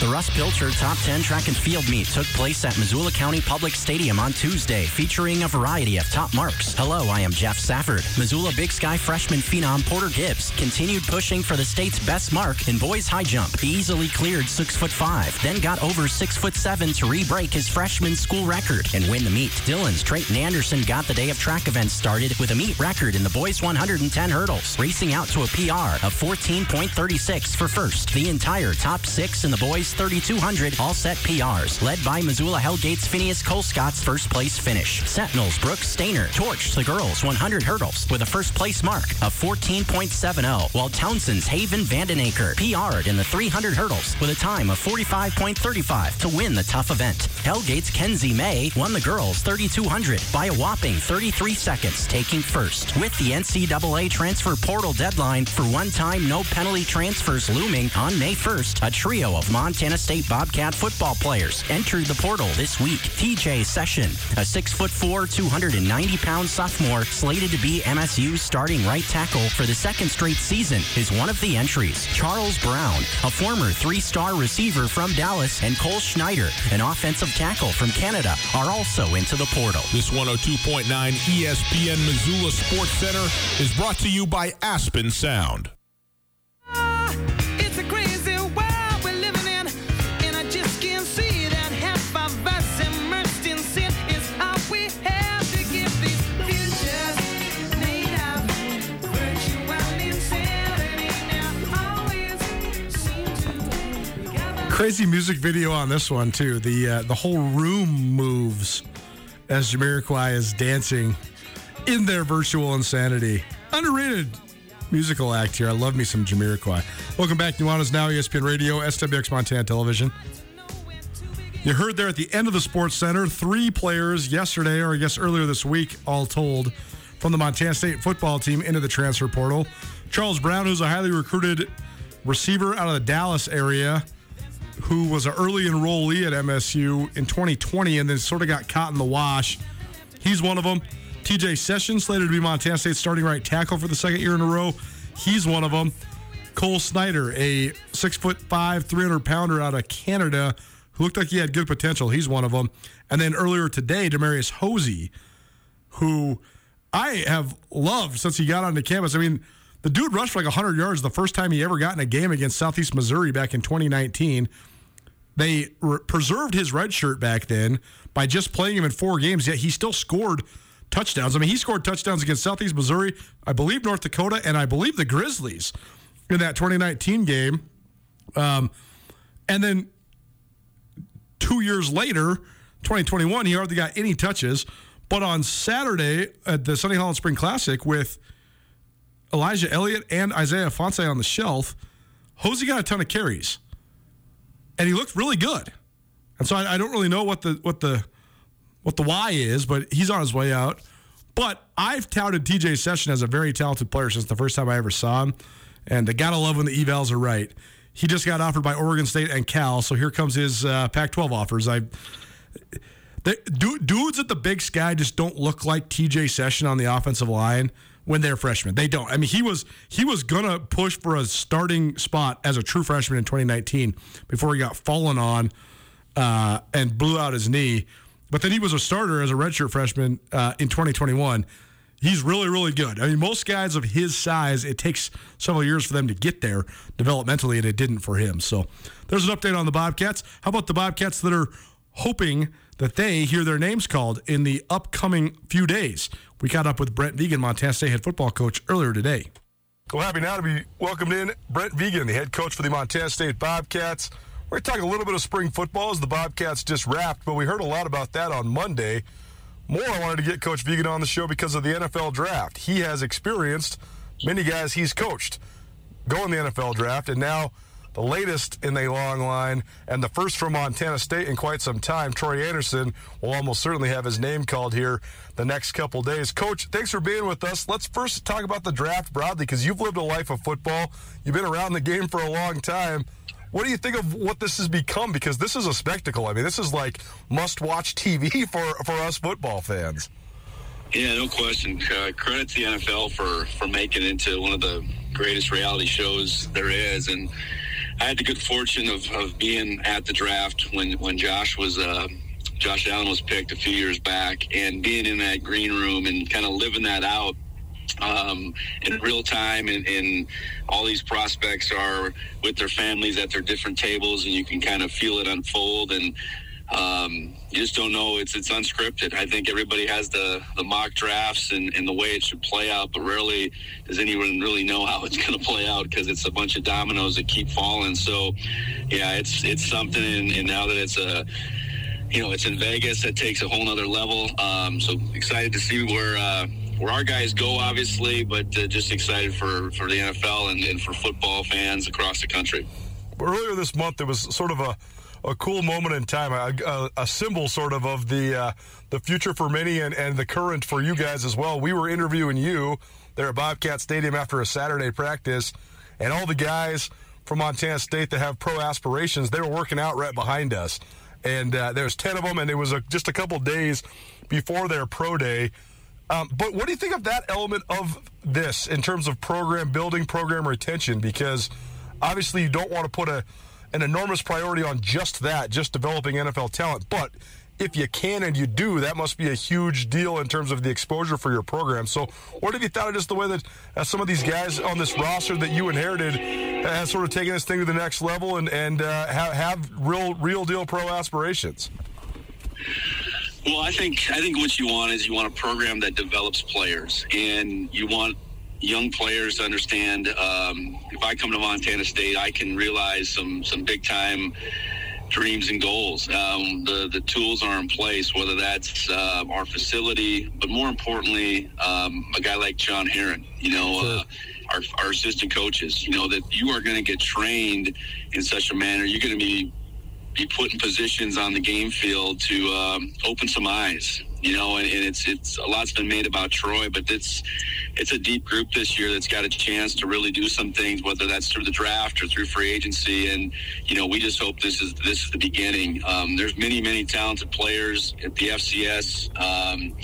The Russ Pilcher Top 10 Track and Field Meet took place at Missoula County Public Stadium on Tuesday, featuring a variety of top marks. Hello, I am Jeff Safford. Missoula Big Sky freshman phenom Porter Gibbs continued pushing for the state's best mark in boys high jump. He easily cleared six foot five, then got over six foot seven to re-break his freshman school record and win the meet. Dillon's Trayton Anderson got the day of track events started with a meet record in the boys 110 hurdles, racing out to a PR of 14.36 for first. The entire top six in the boys 3200 all set PRs, led by Missoula Hellgate's Phineas Colescott's first place finish. Sentinels Brooks Stainer torched the girls 100 hurdles with a first place mark of 14.70, while Townsend's Haven Vandenaker PR'd in the 300 hurdles with a time of 45.35 to win the tough event. Hellgate's Kenzie May won the girls 3200 by a whopping 33 seconds, taking first. With the NCAA transfer portal deadline for one-time no penalty transfers looming on May 1st, a trio of Montana State Bobcat football players. Enter the portal this week. TJ Session, a 6'4", 290-pound sophomore slated to be MSU's starting right tackle for the second straight season, is one of the entries. Charles Brown, a former three-star receiver from Dallas, and Cole Schneider, an offensive tackle from Canada, are also into the portal. This 102.9 ESPN Missoula Sports Center is brought to you by Aspen Sound. Crazy music video on this one too. The uh, the whole room moves as Jamiroquai is dancing in their virtual insanity. Underrated musical act here. I love me some Jamiroquai. Welcome back, Nuanez Now, ESPN Radio, SWX Montana Television. You heard there at the end of the Sports Center, three players yesterday, or I guess earlier this week, all told, from the Montana State football team into the transfer portal. Charles Brown, who's a highly recruited receiver out of the Dallas area, who was an early enrollee at MSU in 2020 and then sort of got caught in the wash. He's one of them. TJ Sessions, slated to be Montana State starting right tackle for the second year in a row. He's one of them. Cole Snyder, a six foot five, 300 pounder out of Canada, who looked like he had good potential. He's one of them. And then earlier today, Demarius Hosey, who I have loved since he got onto campus. I mean, the dude rushed for like 100 yards the first time he ever got in a game against Southeast Missouri back in 2019. They re- preserved his red shirt back then by just playing him in four games, yet he still scored touchdowns. I mean, he scored touchdowns against Southeast Missouri, I believe North Dakota, and I believe the Grizzlies in that 2019 game. Um, and then two years later, 2021, he hardly got any touches. But on Saturday at the Sonny Holland Spring Classic with Elijah Elliott and Isaiah Ifanse on the shelf, Hosey got a ton of carries, and he looked really good. And so I, I don't really know what the what the what the why is, but he's on his way out. But I've touted TJ Session as a very talented player since the first time I ever saw him, and I gotta love when the evals are right. He just got offered by Oregon State and Cal, so here comes his uh, Pac-12 offers. I dudes at the Big Sky just don't look like TJ Session on the offensive line when they're freshmen. They don't. I mean, he was he was gonna push for a starting spot as a true freshman in 2019 before he got fallen on uh, and blew out his knee. But then he was a starter as a redshirt freshman uh, in 2021. He's really, really good. I mean, most guys of his size, it takes several years for them to get there developmentally, and it didn't for him. So there's an update on the Bobcats. How about the Bobcats that are hoping that they hear their names called in the upcoming few days? We caught up with Brent Vigen, Montana State head football coach, earlier today. Well, happy now to be welcomed in Brent Vigen, the head coach for the Montana State Bobcats. We're talking a little bit of spring football as the Bobcats just wrapped, but we heard a lot about that on Monday. More, I wanted to get Coach Vigen on the show because of the NFL draft. He has experienced many guys he's coached go in the NFL draft, and now the latest in a long line and the first from Montana State in quite some time, Troy Andersen, will almost certainly have his name called here the next couple days. Coach, thanks for being with us. Let's first talk about the draft broadly because you've lived a life of football. You've been around the game for a long time. What do you think of what this has become? Because this is a spectacle. I mean, this is like must-watch TV <laughs> for for us football fans. Yeah, no question. Uh, credit to the NFL for for making it into one of the greatest reality shows there is, and I had the good fortune of, of being at the draft when when Josh was. Uh, Josh Allen was picked a few years back, and being in that green room and kind of living that out um, in real time, and, and all these prospects are with their families at their different tables, and you can kind of feel it unfold. And um, you just don't know. It's it's unscripted. I think everybody has the, the mock drafts and, and the way it should play out, but rarely does anyone really know how it's <laughs> going to play out because it's a bunch of dominoes that keep falling. So, yeah, it's it's something. And, and now that it's a you know it's in Vegas, that takes a whole nother level. Um, so excited to see where. Uh, where our guys go, obviously, but uh, just excited for, for the NFL and, and for football fans across the country. Earlier this month, there was sort of a a cool moment in time, a, a, a symbol sort of of the uh, the future for many and, and the current for you guys as well. We were interviewing you there at Bobcat Stadium after a Saturday practice, and all the guys from Montana State that have pro aspirations. They were working out right behind us, and uh, there's ten of them, and it was a, just a couple days before their pro day. Um, but what do you think of that element of this in terms of program building, program retention? Because obviously you don't want to put a an enormous priority on just that, just developing NFL talent. But if you can and you do, that must be a huge deal in terms of the exposure for your program. So, what have you thought of just the way that uh, some of these guys on this roster that you inherited has sort of taken this thing to the next level and and uh, have, have real real deal pro aspirations? Well, I think I think what you want is you want a program that develops players, and you want young players to understand. Um, if I come to Montana State, I can realize some some big time dreams and goals. Um, the the tools are in place, whether that's uh, our facility, but more importantly, um, a guy like John Heron. You know. Uh, our, our assistant coaches, you know, that you are going to get trained in such a manner. You're going to be be put in positions on the game field to um, open some eyes. You know, and, and it's it's a lot's been made about Troy, but it's it's a deep group this year that's got a chance to really do some things, whether that's through the draft or through free agency. And you know, we just hope this is this is the beginning. Um, there's many many talented players at the FCS. Um,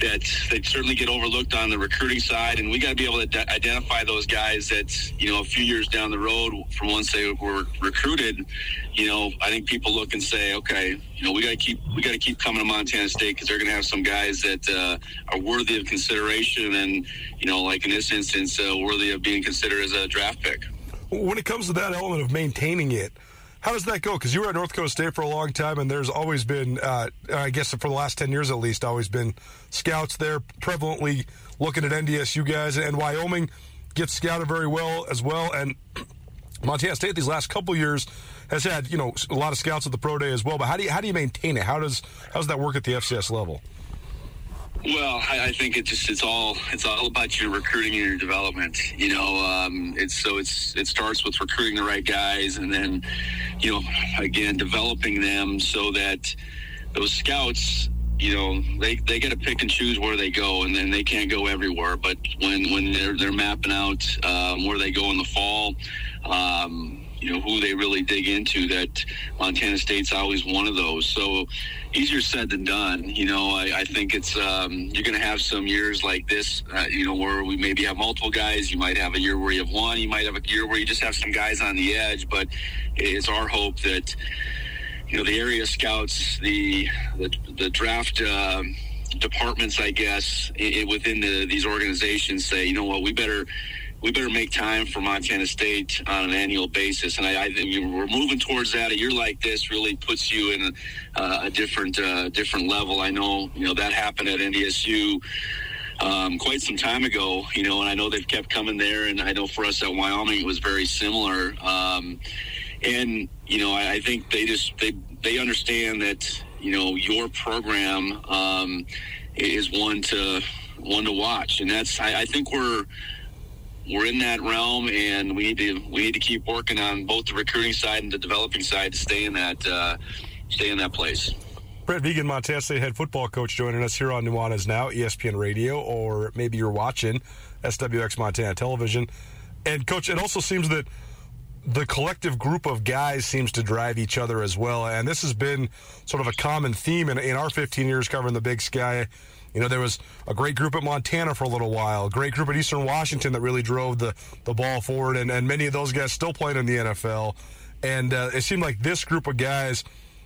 that they certainly get overlooked on the recruiting side, and we got to be able to de- identify those guys that you know a few years down the road from once they were recruited. You know, I think people look and say, okay, you know, we got to keep we got to keep coming to Montana State because they're going to have some guys that uh, are worthy of consideration, and you know, like in this instance, uh, worthy of being considered as a draft pick. When it comes to that element of maintaining it, how does that go? Because you were at North Dakota State for a long time, and there's always been, uh, I guess, for the last ten years at least, always been scouts there prevalently looking at NDSU guys, and Wyoming gets scouted very well as well, and <clears throat> Montana State these last couple years has had you know a lot of scouts at the pro day as well. But how do you how do you maintain it? How does how does that work at the FCS level? Well, I, I think it just it's all it's all about your recruiting and your development. You know, um, it's so it's it starts with recruiting the right guys, and then you know, again, developing them so that those scouts you know they they get to pick and choose where they go and then they can't go everywhere but when when they're they're mapping out um, where they go in the fall um, you know who they really dig into that montana state's always one of those. So easier said than done you know. I, I think it's um, you're going to have some years like this uh, you know where we maybe have multiple guys. You might have a year where you have one. You might have a year where you just have some guys on the edge. But it's our hope that you know the area scouts, the the, the draft uh, departments, I guess, i within the, these organizations say, you know what, we better we better make time for Montana State on an annual basis, and I, I think we're moving towards that. A year like this really puts you in a, uh, a different uh, different level. I know you know that happened at NDSU. Um, quite some time ago, you know, and I know they've kept coming there, and I know for us at Wyoming it was very similar. Um, and you know, I, I think they just they they understand that you know your program um, is one to one to watch, and that's I, I think we're we're in that realm, and we need to we need to keep working on both the recruiting side and the developing side to stay in that uh, stay in that place. Brett Vigen, Montana State head football coach, joining us here on Nuanez Now, ESPN Radio, or maybe you're watching SWX Montana Television. And coach, it also seems that the collective group of guys seems to drive each other as well. And this has been sort of a common theme in, in our 15 years covering the Big Sky. You know, there was a great group at Montana for a little while, a great group at Eastern Washington that really drove the, the ball forward, and, and many of those guys still playing in the NFL. And uh, it seemed like this group of guys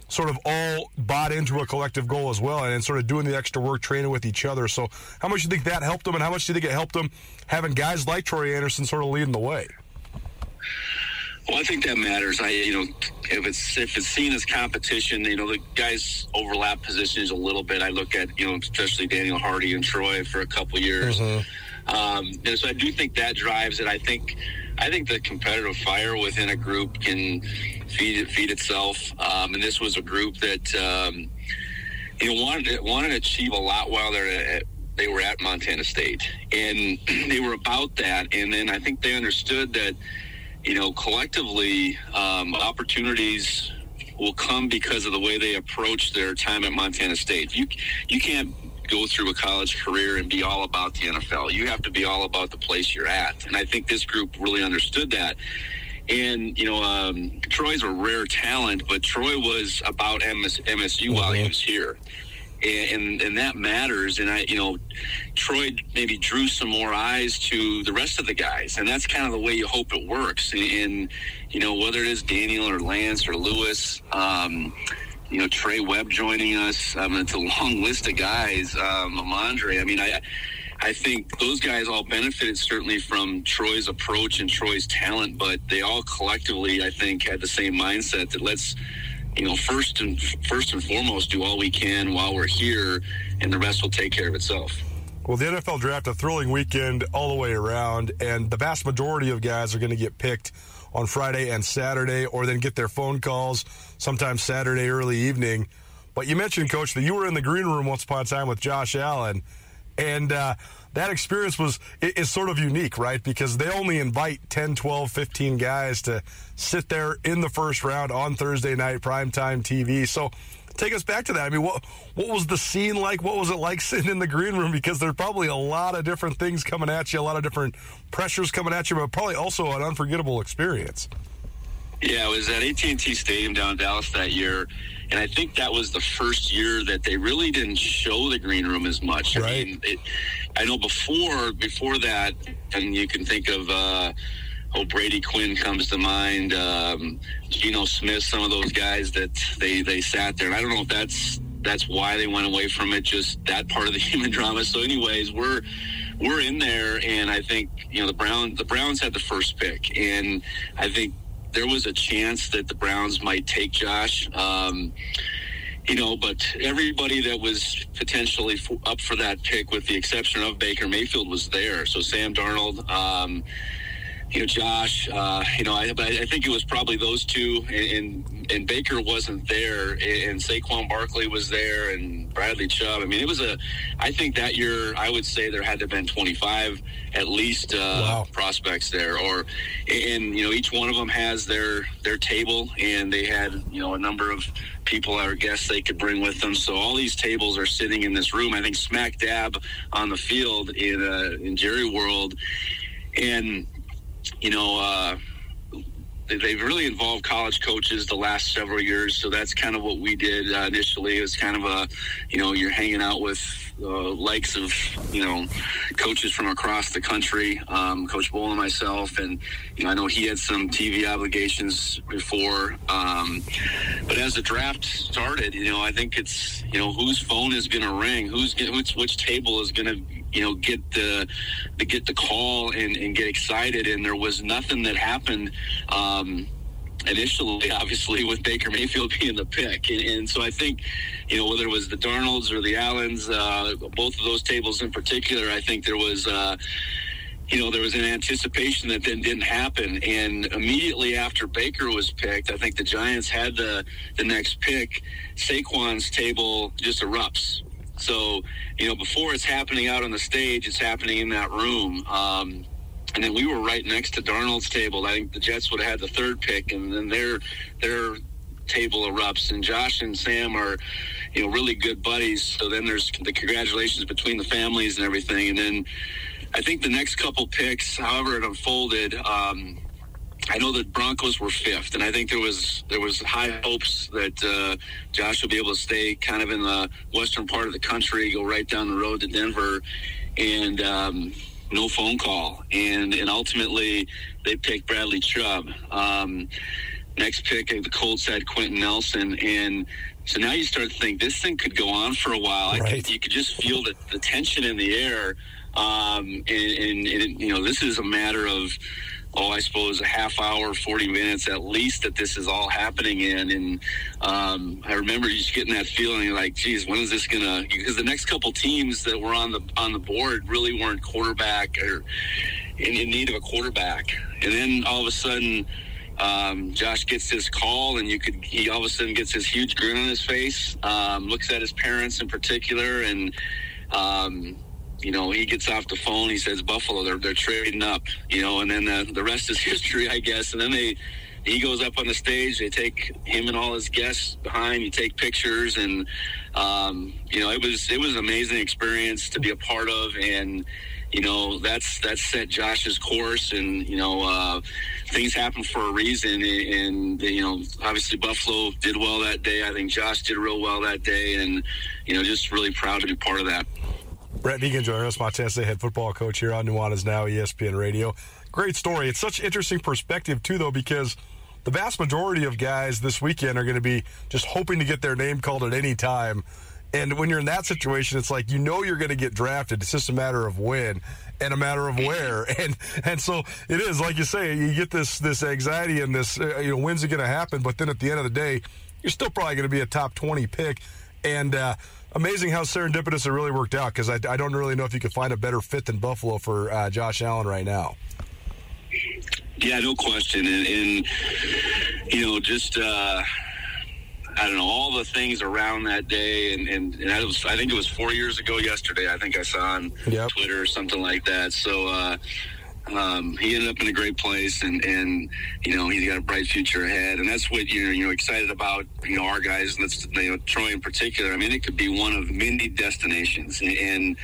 sort of all bought into a collective goal as well and sort of doing the extra work, training with each other. So, how much do you think that helped them, and how much do you think it helped them having guys like Troy Andersen sort of leading the way? Well, I think that matters. I, you know, if it's if it's seen as competition, you know, the guys overlap positions a little bit. I look at, you know, especially Daniel Hardy and Troy for a couple years. Um, and so I do think that drives it. I think, I think the competitive fire within a group can feed feed itself. Um, and this was a group that, um, you know, wanted to, wanted to achieve a lot while they're at, they were at Montana State, and <clears throat> they were about that. And then I think they understood that you know, collectively, um, opportunities will come because of the way they approach their time at Montana State. You you can't go through a college career and be all about the NFL. You have to be all about the place you're at. And I think this group really understood that. And you know, um, Troy's a rare talent, but Troy was about MS, MSU while he was here, and, and that matters. And I, you know, Troy maybe drew some more eyes to the rest of the guys, and that's kind of the way you hope it works. And, and you know, whether it is Daniel or Lance or Lewis. Um, you know Trey Webb joining us. Mean, it's a long <laughs> list of guys. Um, Amandre. I mean, I I think those guys all benefited certainly from Troy's approach and Troy's talent, but they all collectively, I think, had the same mindset that let's you know first and first and foremost do all we can while we're here, and the rest will take care of itself. Well, the NFL draft a thrilling weekend all the way around, and the vast majority of guys are going to get picked on Friday and Saturday, or then get their phone calls sometime Saturday early evening. But you mentioned, Coach, that you were in the green room once upon a time with Josh Allen, and uh, that experience was is sort of unique, right? Because they only invite 10, 12, 15 guys to sit there in the first round on Thursday night primetime TV. So take us back to that. I mean, what what was the scene like? What was it like <laughs> sitting in the green room? Because there's probably a lot of different things coming at you, a lot of different pressures coming at you, but probably also an unforgettable experience. Yeah, it was at AT&T Stadium down in Dallas that year, and I think that was the first year that they really didn't show the green room as much. Right. I mean, it, I know before before that, and you can think of. Uh, Oh, Brady Quinn comes to mind. Um, Geno Smith, some of those guys that they they sat there. And I don't know if that's that's why they went away from it. Just that part of the <laughs> human drama. So, anyways, we're we're in there, and I think you know the Browns the Browns had the first pick, and I think there was a chance that the Browns might take Josh. Um, you know, but everybody that was potentially f- up for that pick, with the exception of Baker Mayfield, was there. So Sam Darnold. Um, you know, Josh, uh, you know, I, but I think it was probably those two, and, and, and Baker wasn't there, and Saquon Barkley was there, and Bradley Chubb. I mean, it was a, I think that year, I would say there had to have been 25 at least uh, Wow. prospects there, or, and, you know, each one of them has their, their table, and they had, you know, a number of people or guests they could bring with them. So all these tables are sitting in this room, I think smack dab on the field in, uh, in Jerry World. And, you know, uh, they- they've really involved college coaches the last several years. So that's kind of what we did uh, initially. It was kind of a, you know, you're hanging out with uh, likes of, you know, coaches from across the country, um, Coach Bohl and myself. And, you know, I know he had some TV obligations before. Um, but as the draft started, you know, I think it's, you know, whose phone is going to ring, who's get, which, which table is going to, you know, get the, to get the call and, and get excited. And there was nothing that happened. Um, initially, obviously, with Baker Mayfield <laughs> being the pick. And, and so I think, you know, whether it was the Darnolds or the Allens, uh, both of those tables in particular, I think there was, uh, you know, there was an anticipation that then didn't happen. And immediately after Baker was picked, I think the Giants had the, the next pick. Saquon's table just erupts. So, you know, before it's happening out on the stage, it's happening in that room. Um, and then we were right next to Darnold's table. I think the Jets would have had the third pick, and then their their table erupts. And Josh and Sam are, you know, really good buddies. So then there's the congratulations between the families and everything. And then I think the next couple picks, however it unfolded, um, I know the Broncos were fifth, and I think there was there was high hopes that uh, Josh would be able to stay kind of in the western part of the country, go right down the road to Denver, and um, no phone call, and and ultimately they picked Bradley Chubb. Um, next pick, the Colts had Quenton Nelson, and so now you start to think this thing could go on for a while. I Right. could, you could just feel the, the tension in the air, um, and, and, and you know this is a matter of oh, I suppose a half hour, 40 minutes at least that this is all happening in. And um, I remember just getting that feeling like, geez, when is this going to, because the next couple teams that were on the, on the board really weren't quarterback or in, in need of a quarterback. And then all of a sudden, um, Josh gets this call, and you could he all of a sudden gets this huge grin on his face. Um, looks at his parents in particular, and um, you know he gets off the phone. He says Buffalo, they're they're trading up, you know, and then the, the rest is <laughs> history, I guess. And then they he goes up on the stage. They take him and all his guests behind. You take pictures, and um, you know it was it was an amazing experience to be a part of, and you know that's that's set Josh's course, and you know uh, things happen for a reason, and, and you know obviously Buffalo did well that day. I think Josh did real well that day, and you know just really proud to be part of that. Brett Vigen joining us, Montana State head football coach here on Nuanez Now, ESPN Radio. Great story. It's such interesting perspective, too, though, because the vast majority of guys this weekend are going to be just hoping to get their name called at any time. And when you're in that situation, it's like you know you're going to get drafted. It's just a matter of when and a matter of where. <laughs> And and so it is like you say, you get this this anxiety and this uh, you know when's it going to happen? But then at the end of the day, you're still probably going to be a top 20 pick. And uh, amazing how serendipitous it really worked out because I, I don't really know if you could find a better fit than Buffalo for uh, Josh Allen right now. Yeah, no question, and, and you know, just uh, I don't know all the things around that day, and and, and I was I think it was four years ago yesterday. I think I saw on Yep. Twitter or something like that. So. Uh, um, he ended up in a great place, and, and you know he's got a bright future ahead, and that's what you're you know excited about. You know our guys, and that's you know Troy in particular. I mean, it could be one of many destinations, and, and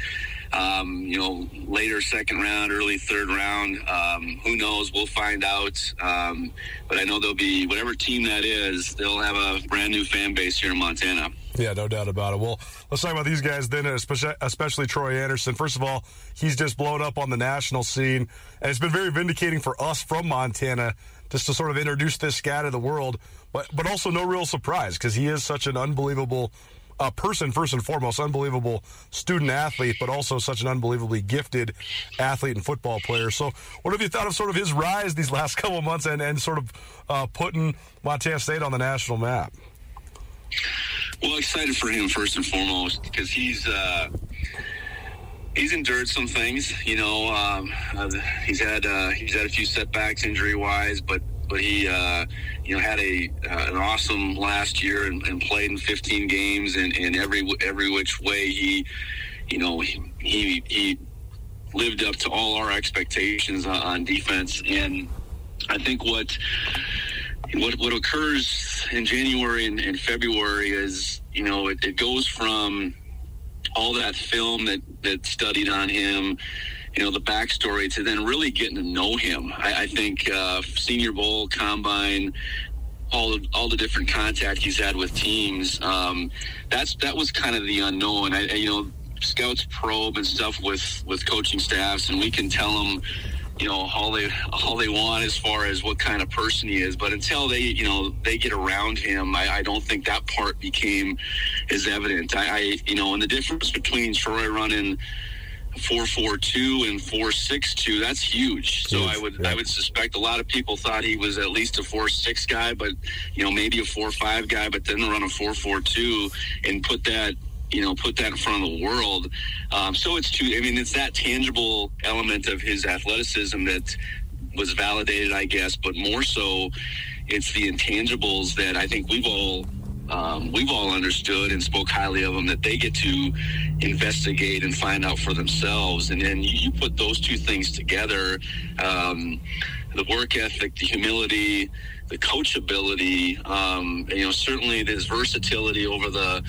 um, you know later second round, early third round. Um, who knows? We'll find out. Um, but I know there'll be whatever team that is. They'll have a brand new fan base here in Montana. Yeah, no doubt about it. Well, let's talk about these guys then, especially, Troy Andersen. First of all, he's just blown up on the national scene, and it's been very vindicating for us from Montana just to sort of introduce this guy to the world. But but also no real surprise because he is such an unbelievable uh, person first and foremost, unbelievable student athlete, but also such an unbelievably gifted athlete and football player. So, what have you thought of sort of his rise these <laughs> last couple of months and and sort of uh, putting Montana State on the national map? Well, excited for him first and foremost because he's uh, he's endured some things. You know, um, uh, he's had uh, he's had a few setbacks injury wise, but but he uh, you know had a uh, an awesome last year and, and played in 15 games and, every every which way he you know he he, he lived up to all our expectations on, on defense. And I think what what what occurs in January and, and February is you know it, it goes from all that film that that studied on him you know the backstory to then really getting to know him. I, I think uh, Senior Bowl combine all the, all the different contact he's had with teams um, that's that was kind of the unknown. I, I- you know scouts probe and stuff with with coaching staffs and we can tell them you know all they all they want as far as what kind of person he is. But until they you know they get around him i, I don't think that part became as evident. I, I you know and the difference between troy running 442 and 462 that's huge. So i would yeah. i would suspect a lot of people thought he was at least a 46 guy but you know maybe a 45 guy but then run a 442 and put that you know put that in front of the world. Um, so it's too i mean it's that tangible element of his athleticism that was validated i guess but more so it's the intangibles that i think we've all um, we've all understood and spoke highly of them that they get to investigate and find out for themselves. And then you, put those two things together um, the work ethic the humility the coachability um, you know certainly his versatility over the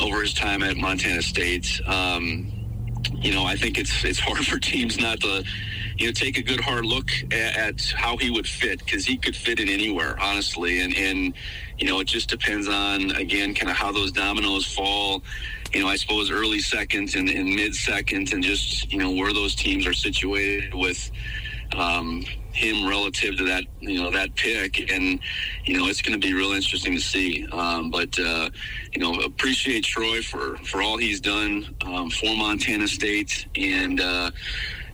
over his time at montana state. Um, you know, I think it's it's hard <laughs> for teams not to, you know, take a good hard look at, at how he would fit because he could fit in anywhere, honestly, and and you know, it just depends on again, kind of how those dominoes fall. You know, I suppose early second and, and mid second, and just you know where those teams are situated with um, him relative to that you know that pick. And you know it's going to be real interesting to see. Um, but uh, you know appreciate Troy for for all he's done um, for Montana State. And uh,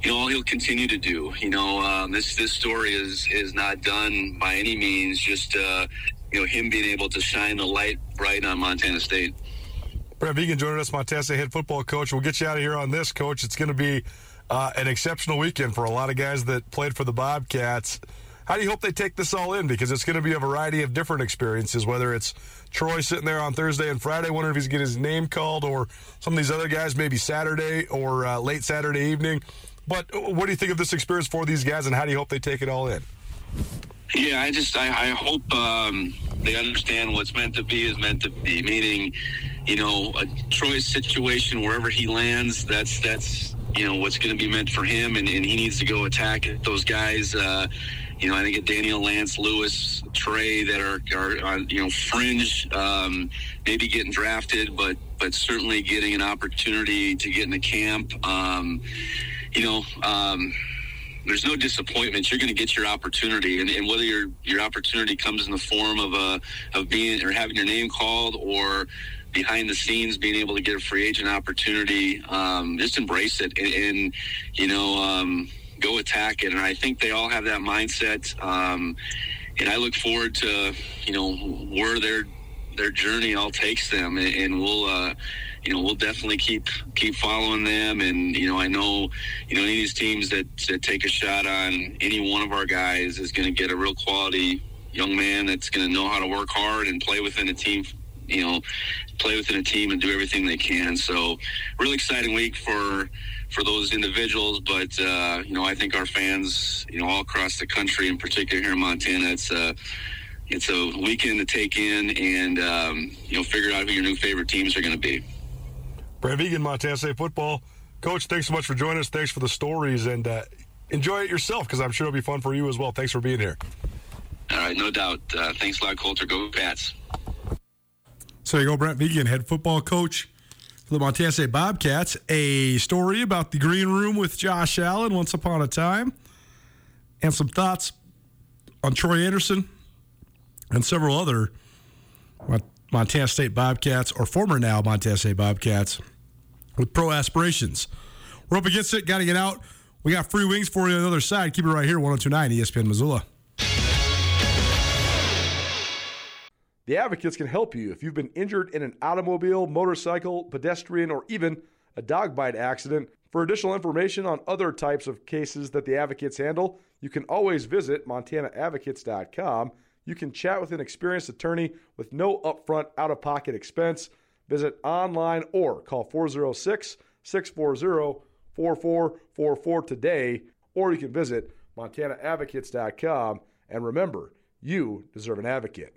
you know all he'll continue to do you know um, this this story is is not done by any means just uh, you know him being able to shine the light bright on Montana State Brett Vigen joining us, Montana State head football coach. We'll get you out of here on this, coach. It's going to be uh, an exceptional weekend for a lot of guys that played for the Bobcats. How do you hope they take this all in? Because it's going to be a variety of different experiences, whether it's Troy sitting there on Thursday and Friday, wondering if he's getting his name called, or some of these other guys maybe Saturday or uh, late Saturday evening. But what do you think of this experience for these guys, and how do you hope they take it all in? Yeah, I just I, I hope um, they understand what's meant to be is meant to be. Meaning, you know, a Troy's situation wherever he lands, that's that's you know what's going to be meant for him, and, and he needs to go attack those guys. Uh, you know, I think of Daniel Lance, Lewis, Trey that are are on you know fringe, um, maybe getting drafted, but but certainly getting an opportunity to get in the camp. Um, you know. Um, there's no disappointment. You're going to get your opportunity, and, and whether your your opportunity comes in the form of a of being or having your name called, or behind the scenes being able to get a free agent opportunity, um, just embrace it and, and you know um, go attack it. And I think they all have that mindset. Um, and I look forward to you know where their their journey all takes them, and, and we'll. Uh, you know, we'll definitely keep keep following them. And you know, I know, you know, any of these teams that, that take a shot on any one of our guys is going to get a real quality young man that's going to know how to work hard and play within a team. You know, play within a team and do everything they can. So, really exciting week for for those individuals. But uh, you know, I think our fans, you know, all across the country, in particular here in Montana, it's uh, it's a weekend to take in and um, you know figure out who your new favorite teams are going to be. Brad Vigen, Montana State football coach. Thanks so much for joining us. Thanks for the stories and uh, enjoy it yourself because I'm sure it'll be fun for you as well. Thanks for being here. All right, no doubt. Uh, thanks a lot, Colter. Go Pats. So you go, Brent Vigen, head football coach for the Montana State Bobcats. A story about the green room with Josh Allen once upon a time, and some thoughts on Troy Andersen and several other Montana State Bobcats, or former now Montana State Bobcats, with pro aspirations. We're up against it. Got to get out. We got free wings for you on the other side. Keep it right here, 1029 ESPN Missoula. The Advocates can help you if you've been injured in an automobile, motorcycle, pedestrian, or even a dog bite accident. For additional information on other types of cases that the Advocates handle, you can always visit montanaadvocates.com. You can chat with an experienced attorney with no upfront out of pocket expense. Visit online or call 406 640 4444 today, or you can visit montanaadvocates.com. And remember, you deserve an advocate.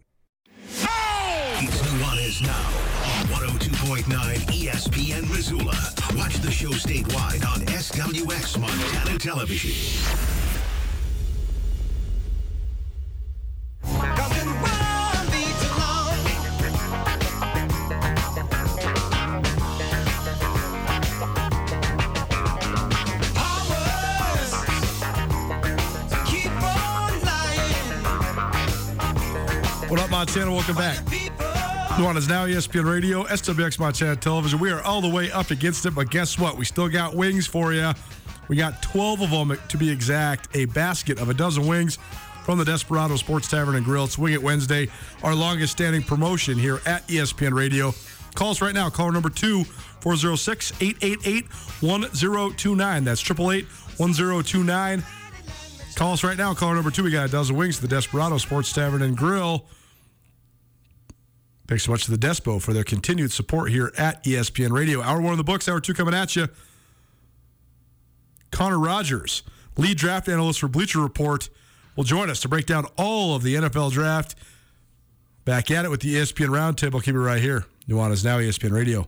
It's Nuanez now on 102.9 ESPN Missoula. Watch the show statewide on SWX Montana Television. Welcome back. Nuanez Now, ESPN Radio, SWX Montana Television. We are all the way up against it, but guess what? We still got wings for you. We got 12 of them to be exact, a basket of a dozen wings from the Desperado Sports Tavern and Grill. It's Wing It Wednesday, our longest standing promotion here at ESPN Radio. Call us right now. Caller number two, 406 888 1029. That's 888 1029. Call us right now. Caller number two. We got a dozen wings to the Desperado Sports Tavern and Grill. Thanks so much to the Despo for their continued support here at ESPN Radio. Hour one of the books, hour two coming at you. Connor Rogers, lead draft analyst for Bleacher Report, will join us to break down all of the NFL draft. Back at it with the ESPN Roundtable. Keep it right here. Nuanez Now, ESPN Radio.